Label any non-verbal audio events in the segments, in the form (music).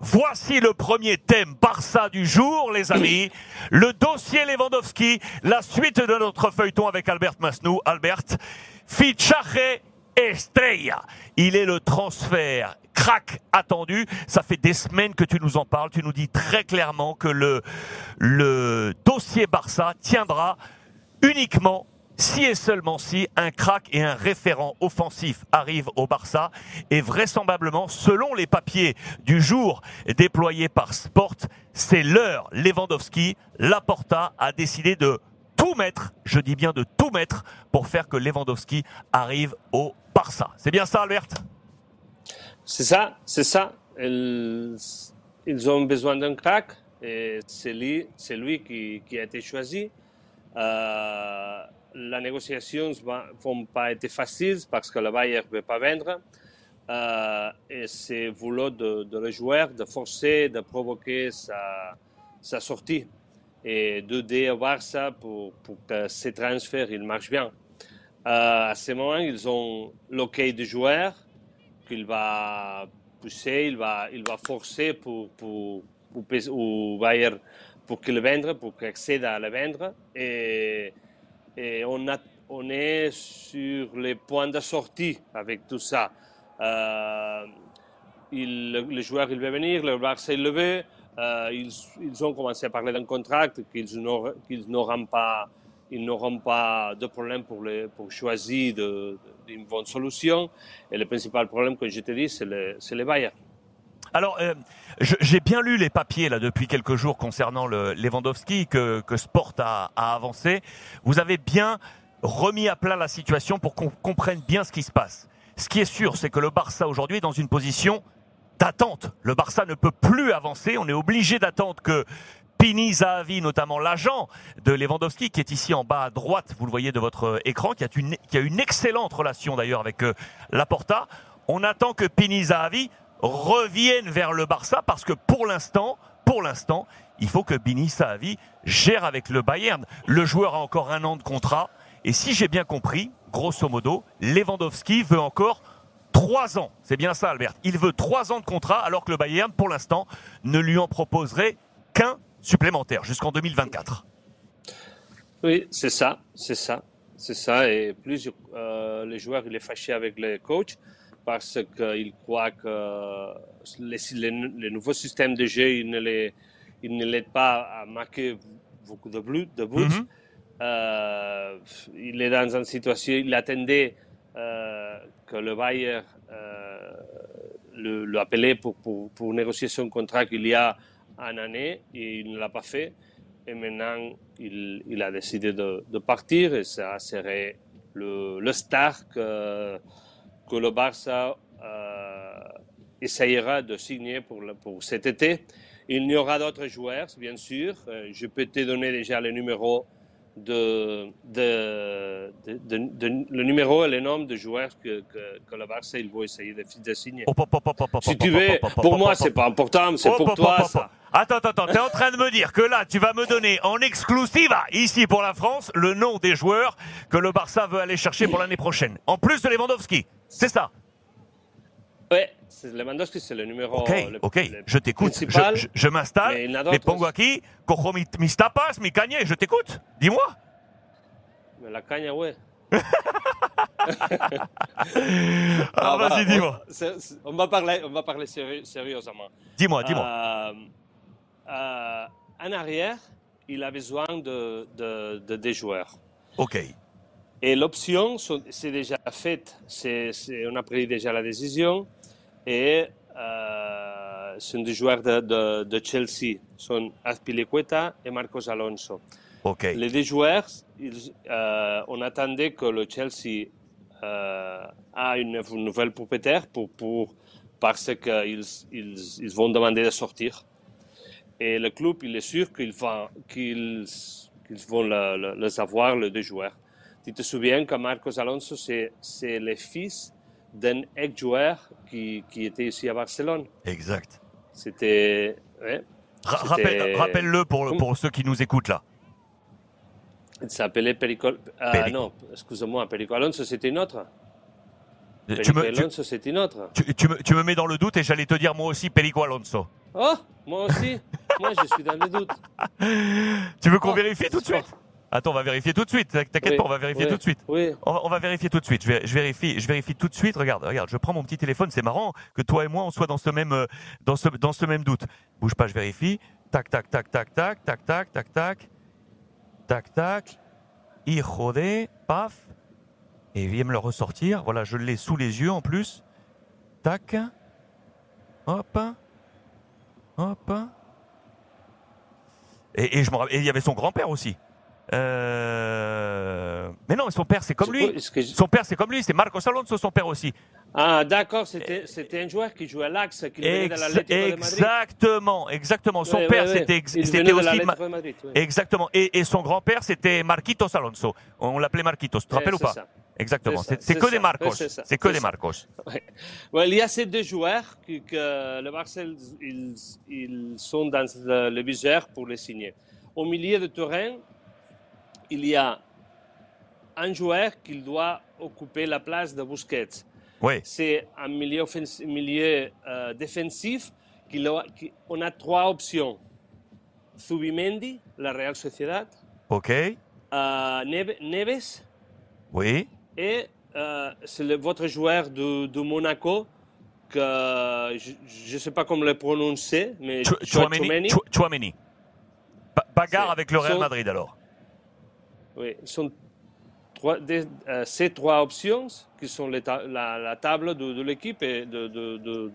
Voici le premier thème Barça du jour, les amis. Le dossier Lewandowski, la suite de notre feuilleton avec Albert Masnou. Albert, Fichaje Estrella. Il est le transfert crack attendu. Ça fait des semaines que tu nous en parles. Tu nous dis très clairement que le, le dossier Barça tiendra uniquement si et seulement si un crack et un référent offensif arrivent au Barça et vraisemblablement, selon les papiers du jour déployés par Sport, c'est l'heure. Lewandowski, Laporta a décidé de tout mettre, je dis bien de tout mettre, pour faire que Lewandowski arrive au Barça. C'est bien ça, Albert? C'est ça, c'est ça. Ils, ont besoin d'un crack et c'est lui, lui qui, qui, a été choisi. Euh, les négociations ne vont pas être faciles parce que le Bayern ne veut pas vendre. Euh, et c'est voulu de, de le joueur de forcer, de provoquer sa, sortie et d'aider Barça pour, pour que ces transferts il marchent bien. Euh, à ce moment, ils ont l'OK du joueur qu'il va pousser, il va, il va forcer pour, pour, pour, pour Bayern pour qu'il le vende, pour qu'il accède à le vendre. Et, et on, est sur les points de sortie avec tout ça. Euh, il, le joueur il veut venir, le Barça il le veut. Euh, ils, ont commencé à parler d'un contrat qu'ils n'auront pas, ils pas de problème pour, choisir une bonne solution. Et le principal problème, que je te dis, c'est le, les Bayern. Alors, euh, j'ai bien lu les papiers là depuis quelques jours concernant le Lewandowski que, que Sport a, avancé. Vous avez bien remis à plat la situation pour qu'on comprenne bien ce qui se passe. Ce qui est sûr, c'est que le Barça aujourd'hui est dans une position d'attente. Le Barça ne peut plus avancer. On est obligé d'attendre que Pini Zahavi, notamment l'agent de Lewandowski, qui est ici en bas à droite, vous le voyez de votre écran, qui a une, qui a une excellente relation d'ailleurs avec euh, Laporta. On attend que Pini Zahavi reviennent vers le Barça parce que pour l'instant, pour l'instant, il faut que Bini Sahavi gère avec le Bayern. Le joueur a encore un an de contrat et si j'ai bien compris, grosso modo, Lewandowski veut encore trois ans. C'est bien ça, Albert. Il veut trois ans de contrat alors que le Bayern, pour l'instant, ne lui en proposerait qu'un supplémentaire jusqu'en 2024. Oui, c'est ça, c'est ça, c'est ça. Et plus euh, les joueurs, il est fâché avec les coachs parce qu'il croit que les, les, les, nouveaux systèmes de jeu ils ne les, il ne l'aident pas à marquer beaucoup de buts. De buts. Mm -hmm. euh, il est dans une situation, il attendait euh, que le Bayern euh, l'appelait pour, pour, pour, négocier son contrat qu'il y a un année et il ne l'a pas fait. Et maintenant, il, il a décidé de, de, partir et ça serait le, le star que que le Barça euh, essayera de signer pour, le, pour cet été. Il y aura d'autres joueurs, bien sûr. Euh, je peux te donner déjà le numéro de, de, le numéro et le nom de joueurs que, que, que le Barça il va essayer de, signer. Si tu veux, pour moi c'est pas important, c'est pour toi ça. Attends, attends, attends, t'es en train de me dire que là tu vas me donner en exclusiva ici pour la France le nom des joueurs que le Barça veut aller chercher pour l'année prochaine, en plus de Lewandowski. C'est ça. Ouais, Lewandowski, c'est le numéro. Ok, le, ok, le je t'écoute. Je, je, je m'installe. Les pongo aquí. Cojo mis tapas, mi caña, je t'écoute. Dis-moi. Mais la caña, ouais. (laughs) ah, vas-y, dis-moi. On va parler, on va parler sérieux, sérieusement. Dis-moi, dis-moi. Euh, euh, en arrière, il a besoin de, de, de des joueurs. Ok. Et l'option, c'est déjà faite. On a pris déjà la décision. Et euh, sont des joueurs de, de, de Chelsea. Sont Azpilicueta et Marcos Alonso. Okay. Les deux joueurs, ils, euh, on attendait que le Chelsea euh, a une, une, nouvelle propriétaire pour, pour, parce qu'ils ils, ils vont demander de sortir. Et le club, il est sûr qu'ils vont, qu'ils, vont le, le, le savoir, les deux joueurs. Tu te souviens que Marcos Alonso, c'est le fils d'un ex-joueur qui, qui, était ici à Barcelone. Exact. C'était. Ouais, Rappelle-le pour, pour ceux qui nous écoutent là. Il s'appelait Perico. Ah Perico. non, excuse-moi, Perico Alonso, c'était une autre. Tu me, Alonso, c'est une autre. Tu, tu, me, tu me mets dans le doute et j'allais te dire moi aussi Perico Alonso. Oh, moi aussi. moi, je suis dans le doute. (laughs) Tu veux qu'on vérifie tout de suite? Attends, on va vérifier tout de suite. T'inquiète pas, on va vérifier tout de suite. Oui. On va, vérifier tout de suite. Je, vérifie, je vérifie tout de suite. Regarde, regarde, je prends mon petit téléphone. C'est marrant que toi et moi on soit dans ce même, euh, dans ce, dans ce même doute. Bouge pas, je vérifie. Tac, tac, tac, tac, tac, tac, tac, tac, tac, tac, tac. Hijo paf. Et il vient me le ressortir. Voilà, je l'ai sous les yeux en plus. Tac. Hop. Hop. Et, et je me et il y avait son grand-père aussi. Euh... Mais non, son père, c'est comme lui. Son père, c'est comme lui. C'est Marcos Alonso, son père aussi. Ah, d'accord. C'était un joueur qui jouait à l'Axe, qui venait de l'Atlético de Madrid. Exactement, exactement. Son père, c'était aussi. Madrid, exactement. Et, et son grand-père, c'était Marquitos Alonso. On l'appelait Marquitos. Tu te rappelles ou pas? Exactement. C'est que, des Marcos. C'est que des Marcos. il y a ces deux joueurs que, que le Barça, ils, ils, sont dans le, le viseur pour les signer. Au milieu de terrain, il y a un joueur qui doit occuper la place de Busquets. Oui. C'est un milieu, milieu euh, défensif qui, on a trois options. Zubimendi, la Real Sociedad. OK. Euh, Neves. Oui. Et euh, c'est votre joueur de, de, Monaco que je ne sais pas comment le prononcer, mais Chouameni. Chouameni. Bagarre avec le Real Madrid alors. Oui, sont trois, euh, ces trois options qui sont la, table de, l'équipe et de, de,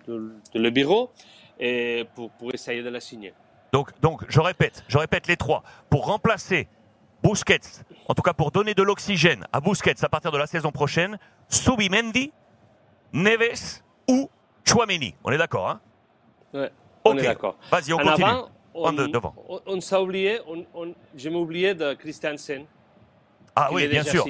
le bureau et pour, pour, essayer de la signer. Donc, donc, je répète, je répète les trois. Pour remplacer Busquets, en tout cas pour donner de l'oxygène à Busquets à partir de la saison prochaine, Subimendi, Neves ou Chouameni. On est d'accord, hein? Oui, on est d'accord. Vas-y, on continue. on, devant. on, s'est oublié, je m'ai oublié de Christensen. Ah oui, bien sûr.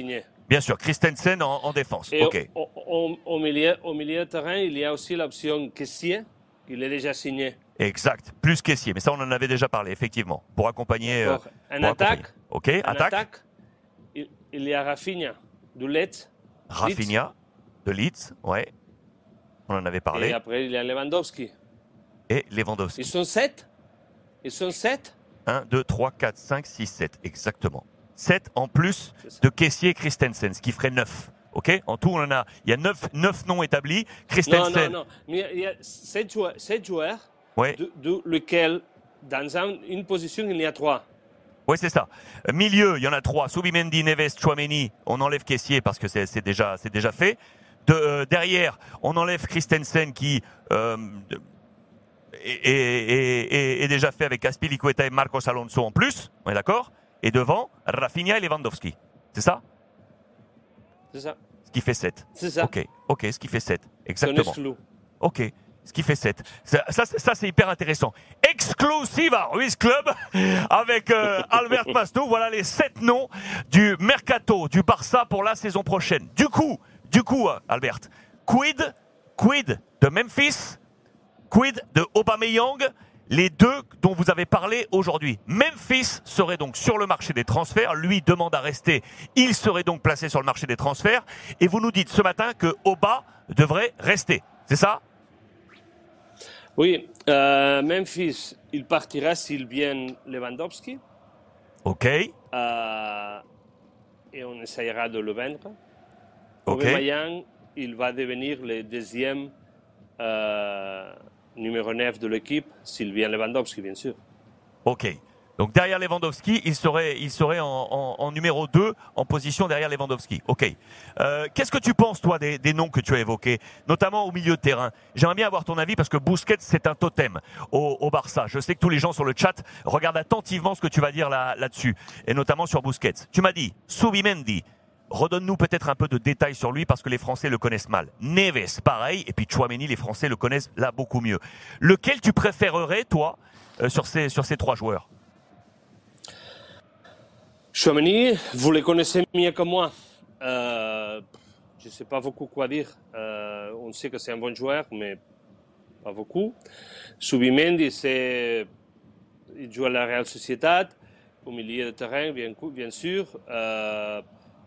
Bien sûr, Christensen en, défense. ok. Au, milieu, au milieu de terrain, il y a aussi l'option Kessier, qu'il est déjà signé. Exact, plus Kessier, mais ça on en avait déjà parlé, effectivement, pour accompagner. Euh, un attaque. Ok, attaque. il, y a Rafinha, de Leeds. Rafinha, de Leeds, ouais. On en avait parlé. Et après, il y a Lewandowski. Et Lewandowski. Ils sont sept Ils sont sept 1, 2, 3, 4, 5, 6, 7, exactement. 7 en plus de Caissier Christensen, ce qui ferait 9. OK? En tout, on en a, il y a 9, 9 noms établis. Christensen. Non, non, non. Mais il y a 7 joueurs, 7 joueurs de, de lequel, dans un, une position, il y a 3. Oui, c'est ça. Milieu, il y en a 3. Subimendi, Neves, Chouameni. On enlève Caissier parce que c'est déjà, déjà fait. De, euh, derrière, on enlève Christensen qui euh, est, est, est, déjà fait avec Aspilicueta et Marcos Alonso en plus. On est d'accord? Et devant, Rafinha et Lewandowski. C'est ça C'est ça. Ce qui fait 7. C'est ça. Ok, ok, ce qui fait 7. Exactement. Ok, ce qui fait 7. Ça, ça, c'est hyper intéressant. Exclusiva Ruiz Club (laughs) avec euh, Albert (laughs) Mastou. Voilà les 7 noms du mercato du Barça pour la saison prochaine. Du coup, du coup, euh, Albert, quid, quid de Memphis, quid de Aubameyang les deux dont vous avez parlé aujourd'hui. Memphis serait donc sur le marché des transferts, lui demande à rester, il serait donc placé sur le marché des transferts, et vous nous dites ce matin que Oba devrait rester, c'est ça? Oui, euh, Memphis, il partira s'il vient Lewandowski. Ok. Euh, et on essayera de le vendre. Ok. il va devenir le deuxième euh, numéro 9 de l'équipe, Sylvien Lewandowski, bien sûr. Ok. Donc derrière Lewandowski, il serait, il serait en, numéro 2, en position derrière Lewandowski. Ok. Euh, qu'est-ce que tu penses, toi, des, noms que tu as évoqués, notamment au milieu de terrain? J'aimerais bien avoir ton avis parce que Busquets, c'est un totem au, Barça. Je sais que tous les gens sur le chat regardent attentivement ce que tu vas dire là, là-dessus, et notamment sur Busquets. Tu m'as dit, Subimendi, Redonne-nous peut-être un peu de détails sur lui parce que les Français le connaissent mal. Neves, pareil, et puis Chouameni, les Français le connaissent là beaucoup mieux. Lequel tu préférerais, toi, euh, sur, ces, sur ces trois joueurs? Chouameni, vous les connaissez mieux que moi. Euh, je ne sais pas beaucoup quoi dire. Euh, on sait que c'est un bon joueur, mais pas beaucoup. Subimendi, c'est... il joue à la Real Sociedad, au milieu de terrain, bien, bien sûr.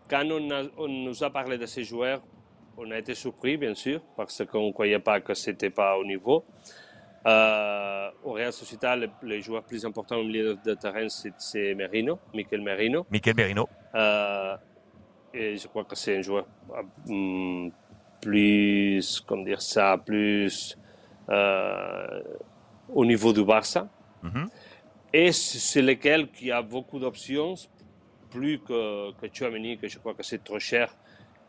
Quand on, nous a parlé de ces joueurs, on a été surpris, bien sûr, parce qu'on ne croyait pas que ce n'était pas au niveau. Euh, au Real Sociedad, le, le, joueur plus important au milieu de, terrain, c'est Merino, Mikel Merino. Mikel Merino. Euh, et je crois que c'est un joueur um, plus, comment dire ça, plus euh, au niveau du Barça. Mm -hmm. Et c'est lequel qui a beaucoup d'options, plus que, que Chouameni, que je crois que c'est trop cher,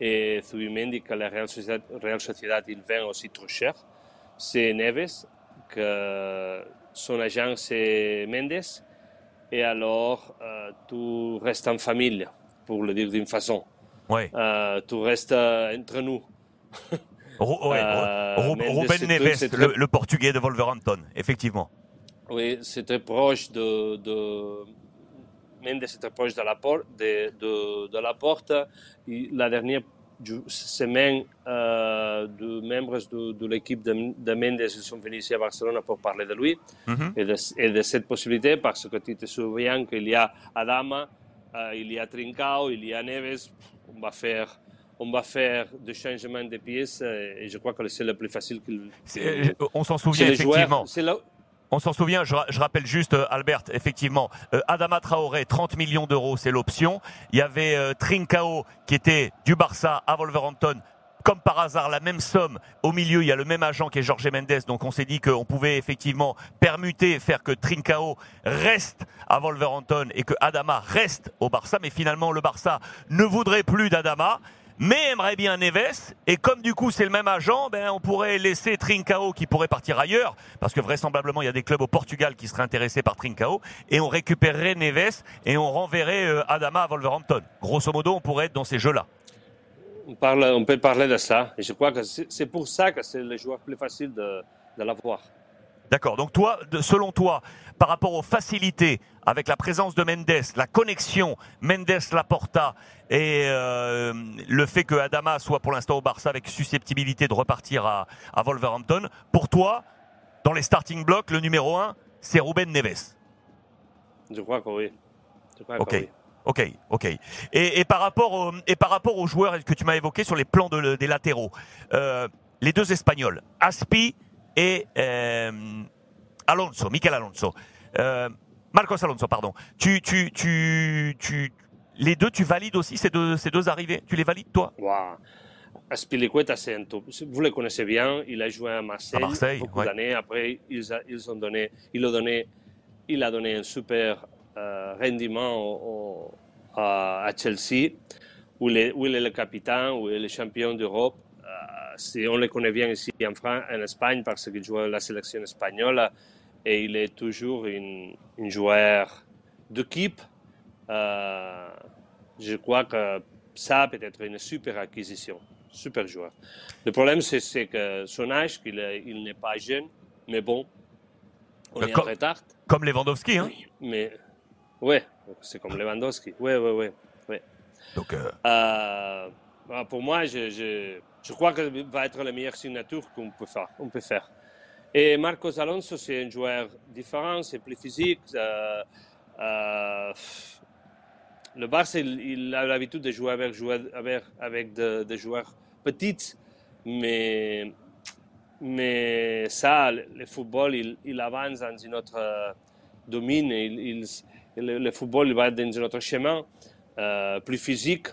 et Zubimendi, que la Real Sociedad, Real Sociedad il vend aussi trop cher. C'est Neves, que son agent c'est Mendes, et alors euh, tu restes en famille, pour le dire d'une façon. Ouais. Euh, tu restes entre nous. Ro ouais, euh, Ruben Neves, très... le, le, portugais de Wolverhampton, effectivement. Oui, c'est très proche de, de... Mendes est très proche de la, porte, de, de, de la porte. La dernière semaine, euh, de membres de, de l'équipe de, de, Mendes sont venus ici à Barcelone pour parler de lui mm -hmm. et, de, et, de, cette possibilité parce que tu te souviens qu'il y a Adama, euh, il y a Trincao, il y a Neves. On va faire on va faire des changements de pièces et je crois que c'est le plus facile. Qu on s'en souvient effectivement. On s'en souvient, je, je, rappelle juste, euh, Albert, effectivement, euh, Adama Traoré, 30 millions d'euros, c'est l'option. Il y avait euh, Trincao, qui était du Barça à Wolverhampton, comme par hasard, la même somme. Au milieu, il y a le même agent qui est Jorge Mendes. Donc, on s'est dit qu'on pouvait effectivement permuter, faire que Trincao reste à Wolverhampton et que Adama reste au Barça. Mais finalement, le Barça ne voudrait plus d'Adama mais aimerait bien Neves. Et comme du coup c'est le même agent, ben on pourrait laisser Trincao qui pourrait partir ailleurs, parce que vraisemblablement il y a des clubs au Portugal qui seraient intéressés par Trincao, et on récupérerait Neves et on renverrait euh, Adama à Wolverhampton. Grosso modo, on pourrait être dans ces jeux-là. On, parle, on peut parler de ça, et je crois que c'est pour ça que c'est le joueur plus facile de, de l'avoir. D'accord. Donc toi, selon toi, par rapport aux facilités avec la présence de Mendes, la connexion Mendes-Laporta et euh, le fait que Adama soit pour l'instant au Barça avec susceptibilité de repartir à, à, Wolverhampton, pour toi, dans les starting blocks, le numéro un, c'est Ruben Neves. Je crois que oui. Crois ok. Que oui. Ok, ok. Et, et, par rapport au, et par rapport aux joueurs que tu m'as évoqués sur les plans de, des latéraux, euh, les deux Espagnols, Aspi et euh, Alonso, Michael Alonso. Euh, Marcos Alonso, pardon. Tu, tu, tu, tu, les deux, tu valides aussi ces deux, ces deux arrivées? Tu les valides, toi? Wow. Aspilicueta, vous le connaissez bien, il a joué à Marseille, à Marseille beaucoup ouais. d'années. Après, ils, a, ils ont donné, il, a donné, il a donné un super euh, rendement au, au, à, à, Chelsea, où, les, où il est le capitaine, où il est le champion d'Europe. On le connaît bien ici en, France, en Espagne parce qu'il joue à la sélection espagnole et il est toujours un, un joueur d'équipe. Euh, je crois que ça peut être une super acquisition, super joueur. Le problème, c'est que son âge, qu'il il n'est pas jeune, mais bon, on est comme, en retard. Comme Lewandowski, hein Mais, ouais, c'est comme Lewandowski. Ouais, ouais, ouais. ouais. Donc, euh... Euh, pour moi, je, crois que va être la meilleure signature qu'on peut faire. On peut faire. Et Marcos Alonso, c'est un joueur différent, c'est plus physique. Euh, euh, le Barça, il, a l'habitude de jouer avec, des de joueurs petits, mais, ça, le, football, il, avance dans notre domaine, il, le, le, football il va dans notre chemin euh, plus physique.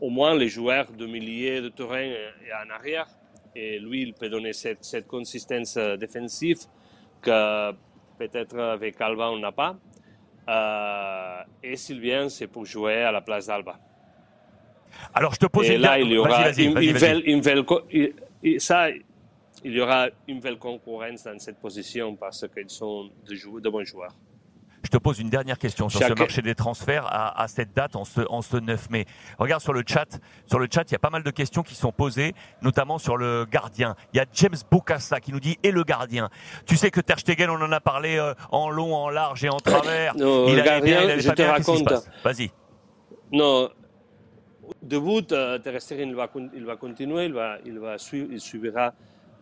Au moins, les joueurs de milieu de terrain et en arrière et lui, il peut donner cette, cette consistance défensive que peut-être avec Alba on n'a pas. Euh, et Sylvain, c'est pour jouer à la place d'Alba. Alors, je te pose et une là, il y aura une, belle concurrence dans cette position parce qu'ils sont de bons joueurs. Te pose une dernière question sur Chaque... ce marché des transferts à, à, cette date, en ce, en ce 9 mai. Regarde sur le chat. Sur le chat, il y a pas mal de questions qui sont posées, notamment sur le gardien. Il y a James Bocassa qui nous dit et le gardien. Tu sais que Ter Stegen, on en a parlé euh, en long, en large et en travers. (coughs) Non, il le gardien, bien, il je te raconte. Vas-y. Non, debout, euh, Ter Stegen, il va, il va continuer, il va, il va suivre, il suivra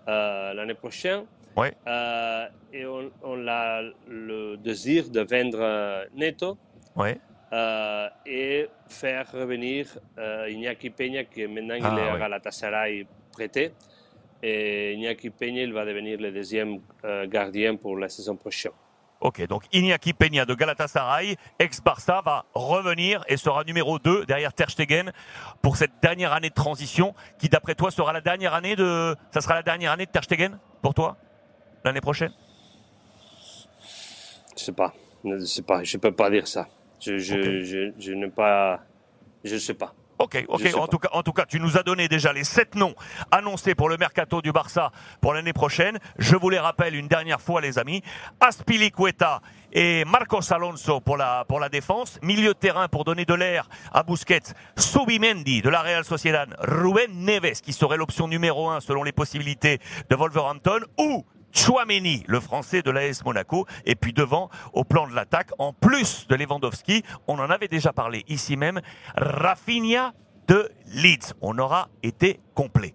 euh, l'année prochaine. Ouais. Euh, et on, on, a le désir de vendre Neto ouais. euh, et faire revenir euh, Iñaki Peña, qui maintenant ah, il est ouais. à Galatasaray prêté. Et Iñaki Peña, il va devenir le deuxième euh, gardien pour la saison prochaine. Ok, donc Iñaki Peña de Galatasaray, ex-Barça, va revenir et sera numéro 2 derrière Ter Stegen pour cette dernière année de transition qui, d'après toi, sera la dernière année de, ça sera la dernière année de Ter Stegen pour toi? L'année prochaine? Je sais pas, je sais pas, je peux pas dire ça. Je, je, Ok. je, je n'ai pas, je sais pas. Ok, ok. En tout, cas, en tout cas, tu nous as donné déjà les sept noms annoncés pour le mercato du Barça pour l'année prochaine. Je vous les rappelle une dernière fois, les amis. Aspilicueta et Marcos Alonso pour la, pour la défense. Milieu de terrain pour donner de l'air à Busquets. Subimendi de la Real Sociedad. Ruben Neves qui serait l'option numéro un selon les possibilités de Wolverhampton. Ou Chouameni, le français de l'AS Monaco, et puis devant, au plan de l'attaque, en plus de Lewandowski, on en avait déjà parlé ici même, Rafinha de Leeds. On aura été complet.